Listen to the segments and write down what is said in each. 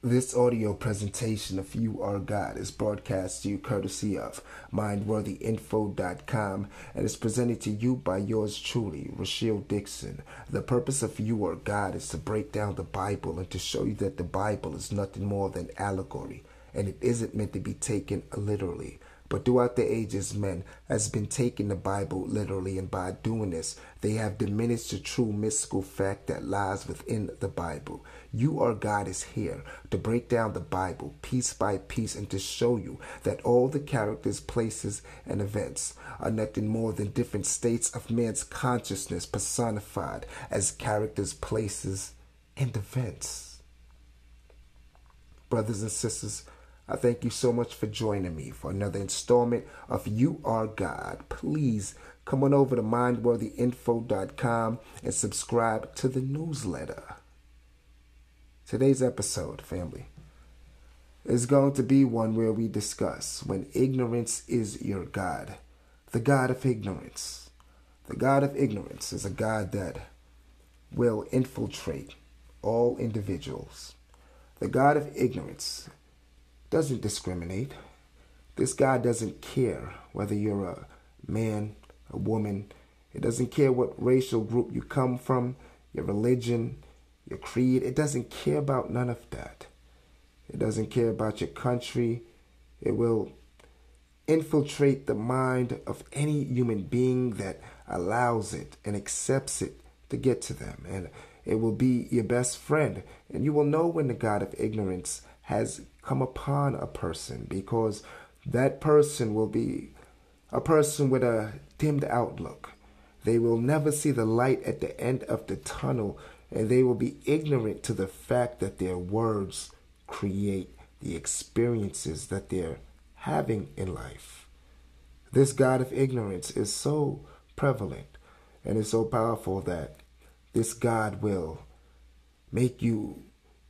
This audio presentation of You Are God is broadcast to you courtesy of MindworthyInfo.com and is presented to you by yours truly, Rochelle Dixon. The purpose of You Are God is to break down the Bible and to show you that the Bible is nothing more than allegory and it isn't meant to be taken literally. But throughout the ages, men has been taking the Bible literally, and by doing this, they have diminished the true mystical fact that lies within the Bible. You Are God is here to break down the Bible piece by piece and to show you that all the characters, places, and events are nothing more than different states of man's consciousness personified as characters, places, and events. Brothers and sisters, I thank you so much for joining me for another installment of You Are God. Please come on over to mindworthyinfo.com and subscribe to the newsletter. Today's episode, family, is going to be one where we discuss when ignorance is your God, the God of ignorance. The God of ignorance is a God that will infiltrate all individuals. The God of ignorance doesn't discriminate. This God doesn't care whether you're a man, a woman. It doesn't care what racial group you come from, your religion, your creed. It doesn't care about none of that. It doesn't care about your country. It will infiltrate the mind of any human being that allows it and accepts it to get to them. And it will be your best friend. And you will know when the God of ignorance has come upon a person because that person will be a person with a dimmed outlook. They will never see the light at the end of the tunnel, and they will be ignorant to the fact that their words create the experiences that they're having in life. This God of ignorance is so prevalent and is so powerful that this God will make you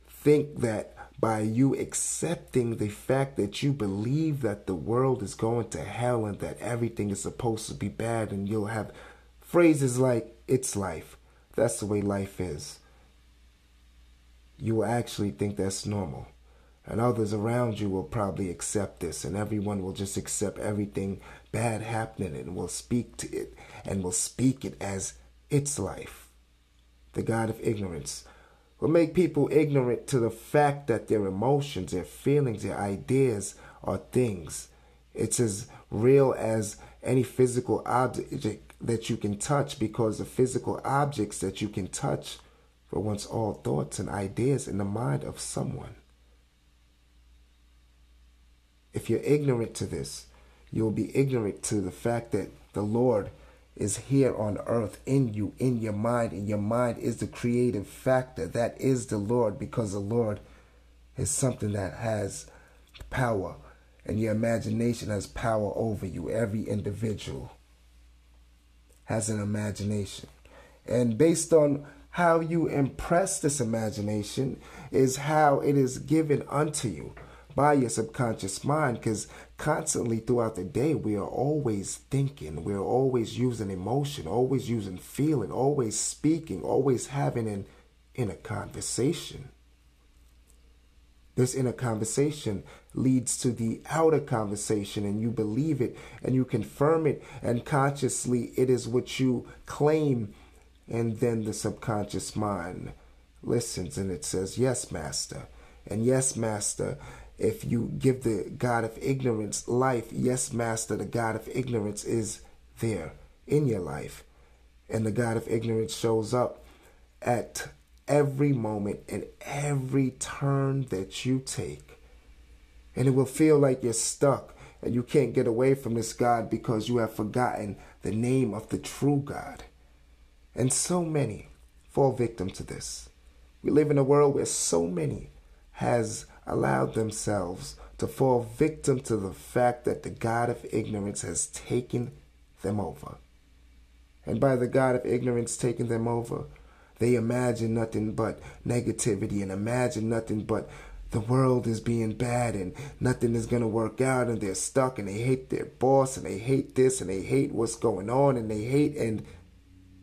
think that by you accepting the fact that you believe that the world is going to hell and that everything is supposed to be bad, and you'll have phrases like, it's life. That's the way life is. You will actually think that's normal. And others around you will probably accept this, and everyone will just accept everything bad happening and will speak to it and will speak it as its life. The God of ignorance will make people ignorant to the fact that their emotions, their feelings, their ideas are things. It's as real as any physical object that you can touch because the physical objects that you can touch were once all thoughts and ideas in the mind of someone. If you're ignorant to this, you'll be ignorant to the fact that the Lord is here on earth in you, in your mind, and your mind is the creative factor. That is the Lord because the Lord is something that has power, and your imagination has power over you. Every individual has an imagination. And based on how you impress this imagination, is how it is given unto you by your subconscious mind because constantly throughout the day we are always thinking we're always using emotion always using feeling always speaking always having an inner conversation. This inner conversation leads to the outer conversation and you believe it and you confirm it and consciously it is what you claim and then the subconscious mind listens and it says yes master and yes master if you give the God of ignorance life, yes, Master, the God of ignorance is there in your life. And the God of ignorance shows up at every moment and every turn that you take. And it will feel like you're stuck and you can't get away from this God because you have forgotten the name of the true God. And so many fall victim to this. We live in a world where so many has allowed themselves to fall victim to the fact that the God of ignorance has taken them over. And by the God of ignorance taking them over, they imagine nothing but negativity and imagine nothing but the world is being bad and nothing is going to work out and they're stuck and they hate their boss and they hate this and they hate what's going on and they hate and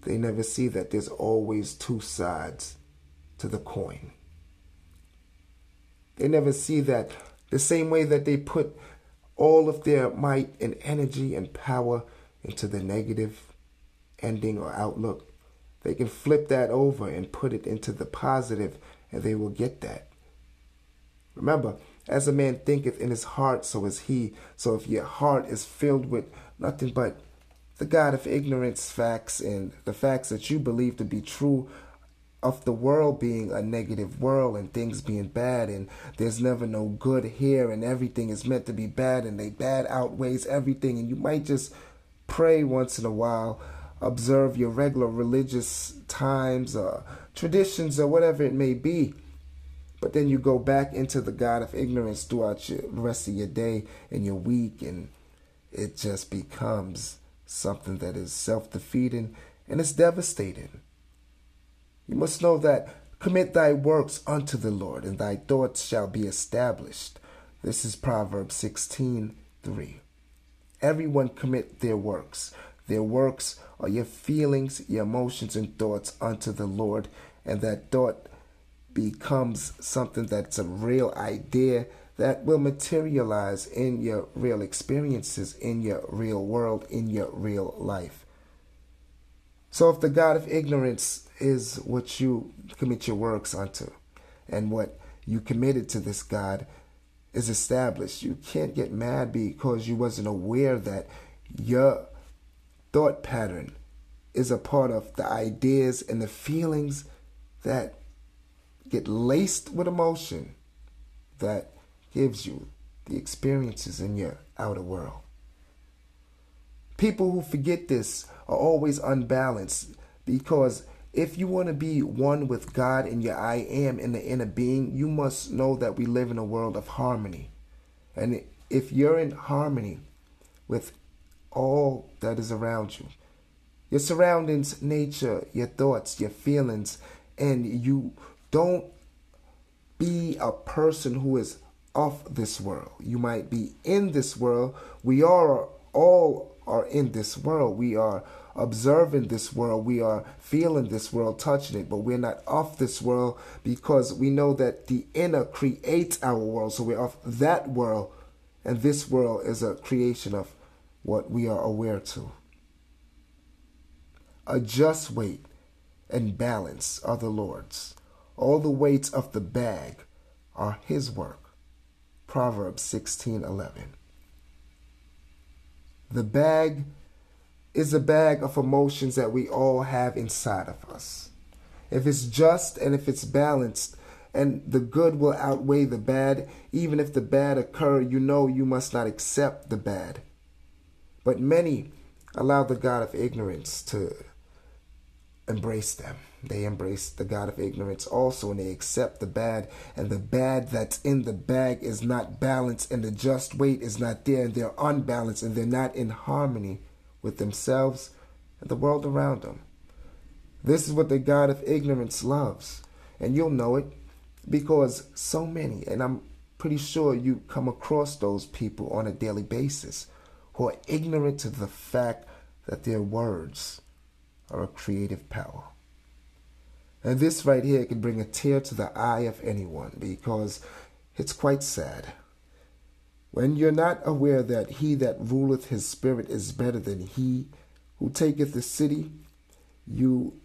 they never see that there's always two sides to the coin. They never see that the same way that they put all of their might and energy and power into the negative ending or outlook, they can flip that over and put it into the positive and they will get that. Remember, as a man thinketh in his heart, so is he. So if your heart is filled with nothing but the God of ignorance facts and the facts that you believe to be true of the world being a negative world and things being bad and there's never no good here and everything is meant to be bad and they bad outweighs everything. And you might just pray once in a while observe your regular religious times or traditions or whatever it may be. But then you go back into the god of ignorance throughout your, rest of your day and your week and it just becomes something that is self-defeating and it's devastating you must know that commit thy works unto the Lord, and thy thoughts shall be established. This is Proverbs 16 3. Everyone commit their works. Their works are your feelings, your emotions, and thoughts unto the Lord, and that thought becomes something that's a real idea that will materialize in your real experiences, in your real world, in your real life. So if the God of ignorance is what you commit your works unto, and what you committed to this God is established, you can't get mad because you wasn't aware that your thought pattern is a part of the ideas and the feelings that get laced with emotion that gives you the experiences in your outer world. People who forget this are always unbalanced because if you want to be one with God and your I am in the inner being, you must know that we live in a world of harmony. And if you're in harmony with all that is around you, your surroundings, nature, your thoughts, your feelings, and you don't be a person who is off this world. You might be in this world. We are all are in this world. We are observing this world. We are feeling this world, touching it, but we're not of this world because we know that the inner creates our world. So we're of that world, and this world is a creation of what we are aware to. A just weight and balance are the Lord's. All the weights of the bag are his work. Proverbs 16:11. The bag is a bag of emotions that we all have inside of us. If it's just and if it's balanced, and the good will outweigh the bad, even if the bad occur, you know you must not accept the bad. But many allow the God of ignorance to embrace them. They embrace the God of ignorance also, and they accept the bad. And the bad that's in the bag is not balanced, and the just weight is not there, and they're unbalanced, and they're not in harmony with themselves and the world around them. This is what the God of ignorance loves. And you'll know it because so many, and I'm pretty sure you come across those people on a daily basis who are ignorant to the fact that their words are a creative power. And this right here can bring a tear to the eye of anyone because it's quite sad. When you're not aware that he that ruleth his spirit is better than he who taketh the city, you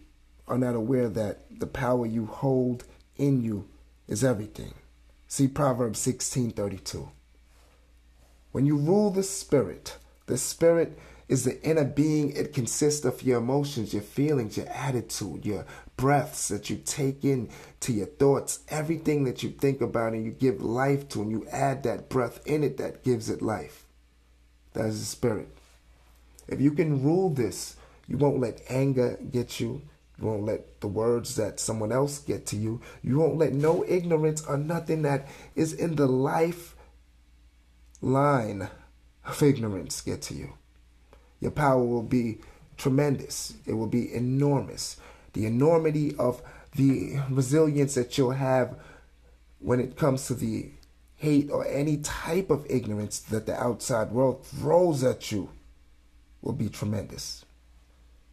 are not aware that the power you hold in you is everything. See Proverbs 16:32. When you rule the spirit, the spirit is the inner being. It consists of your emotions, your feelings, your attitude, your breaths that you take in to your thoughts, everything that you think about and you give life to, and you add that breath in it that gives it life. That is the spirit. If you can rule this, you won't let anger get you. You won't let the words that someone else get to you. You won't let no ignorance or nothing that is in the life line of ignorance get to you. Your power will be tremendous. It will be enormous. The enormity of the resilience that you'll have when it comes to the hate or any type of ignorance that the outside world throws at you will be tremendous.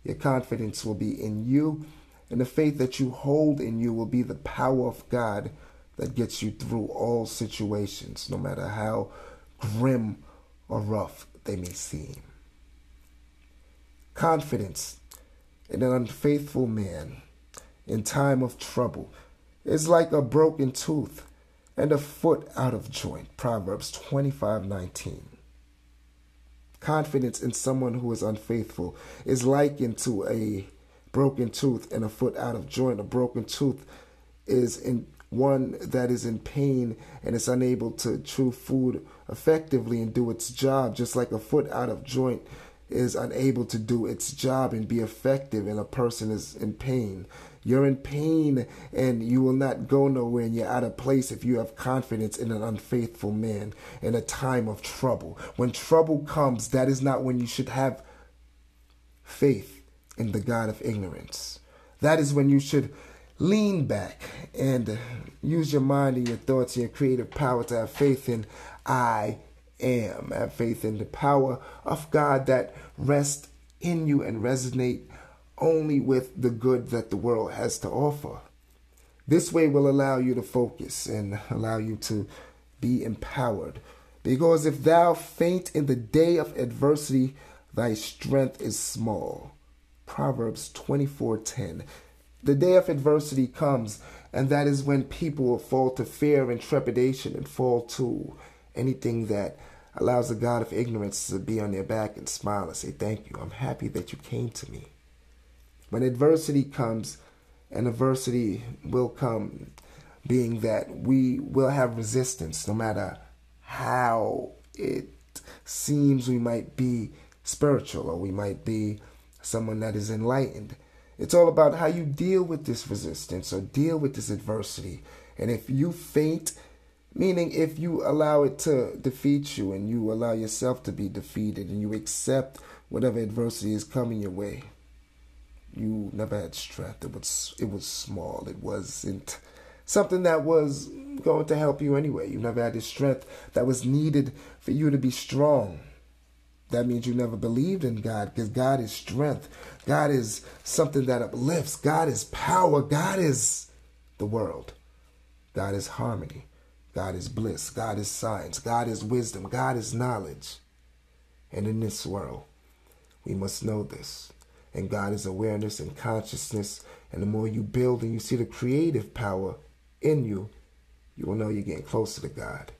Your confidence will be in you, and the faith that you hold in you will be the power of God that gets you through all situations, no matter how grim or rough they may seem. Confidence in an unfaithful man in time of trouble is like a broken tooth and a foot out of joint. Proverbs 25:19. Confidence in someone who is unfaithful is likened to a broken tooth and a foot out of joint. A broken tooth is in one that is in pain and is unable to chew food effectively and do its job, just like a foot out of joint is unable to do its job and be effective and a person is in pain. You're in pain and you will not go nowhere and you're out of place if you have confidence in an unfaithful man in a time of trouble. When trouble comes, that is not when you should have faith in the God of ignorance. That is when you should lean back and use your mind and your thoughts and your creative power to have faith in I am. Have faith in the power of God that rests in you and resonate only with the good that the world has to offer. This way will allow you to focus and allow you to be empowered. Because if thou faint in the day of adversity, thy strength is small. Proverbs 24:10. The day of adversity comes, and that is when people will fall to fear and trepidation and fall to anything that allows the God of ignorance to be on their back and smile and say, Thank you. I'm happy that you came to me. When adversity comes, and adversity will come, being that we will have resistance no matter how it seems we might be spiritual or we might be someone that is enlightened. It's all about how you deal with this resistance or deal with this adversity. And if you faint, meaning if you allow it to defeat you and you allow yourself to be defeated and you accept whatever adversity is coming your way, you never had strength. It was it was small. It wasn't something that was going to help you anyway. You never had the strength that was needed for you to be strong. That means you never believed in God because God is strength. God is something that uplifts. God is power. God is the world. God is harmony. God is bliss. God is science. God is wisdom. God is knowledge. And in this world, we must know this and God is awareness and consciousness. And the more you build and you see the creative power in you, you will know you're getting closer to God.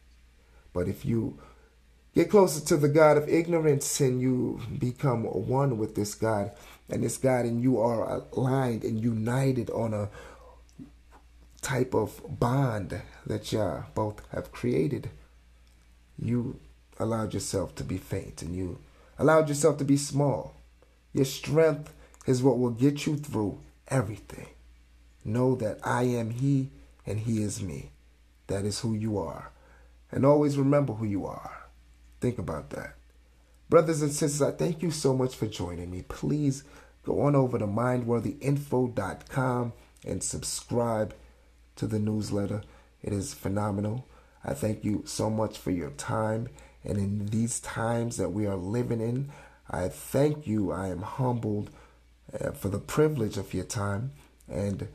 But if you get closer to the God of ignorance and you become one with this God, and this God and you are aligned and united on a type of bond that you both have created, you allowed yourself to be faint and you allowed yourself to be small your strength is what will get you through everything. Know that I am He and He is me. That is who you are. And always remember who you are. Think about that. Brothers and sisters, I thank you so much for joining me. Please go on over to mindworthyinfo.com and subscribe to the newsletter. It is phenomenal. I thank you so much for your time. And in these times that we are living in, I thank you. I am humbled uh, for the privilege of your time, and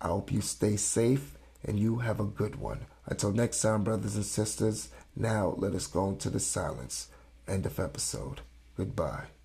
I hope you stay safe and you have a good one. Until next time, brothers and sisters, now let us go into the silence. End of episode. Goodbye.